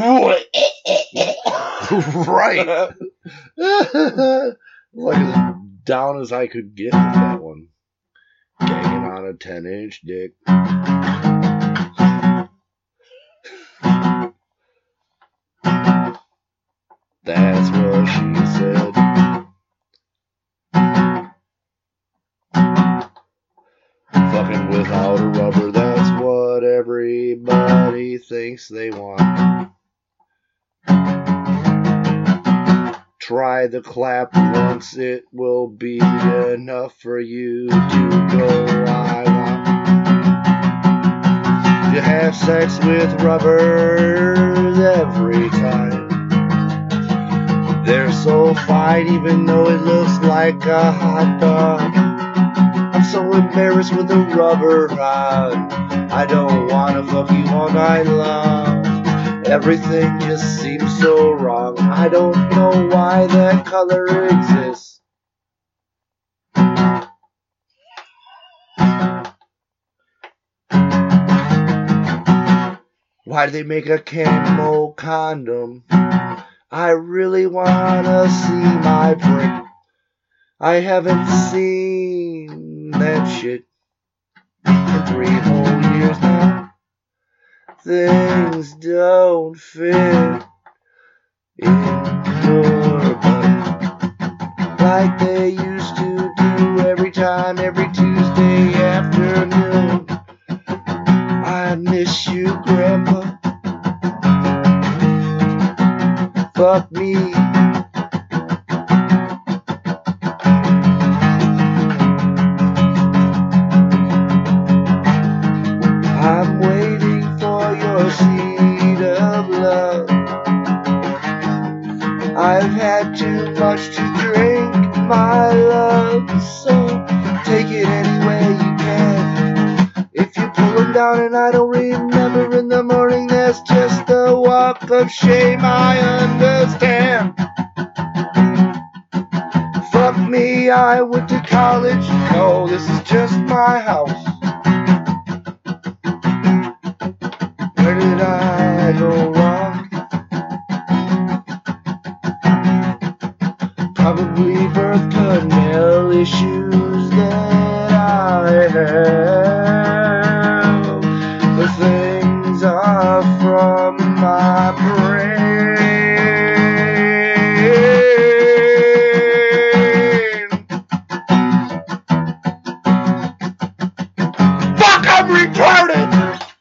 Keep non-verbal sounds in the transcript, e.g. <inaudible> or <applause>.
<laughs> right. <laughs> like as down as I could get with that one. Ganging on a 10 inch dick. That's what she said. Fucking without a rubber, that's what everybody thinks they want. Try the clap once, it will be enough for you to go. I want to have sex with rubbers every time. They're so fine, even though it looks like a hot dog. I'm so embarrassed with the rubber on. I don't wanna fuck you all night long. Everything just seems so wrong. I don't know why that color exists. Why do they make a camo condom? I really wanna see my prick. I haven't seen that shit in three whole years now. Things don't fit in your butt like they used to do every time, every Tuesday afternoon. I miss you, Grandpa. Fuck me. I've had too much to drink, my love, so take it any way you can. If you pull them down and I don't remember in the morning, that's just a walk of shame, I understand. Fuck me, I went to college, no, this is just my house. Probably birth canal issues that I have.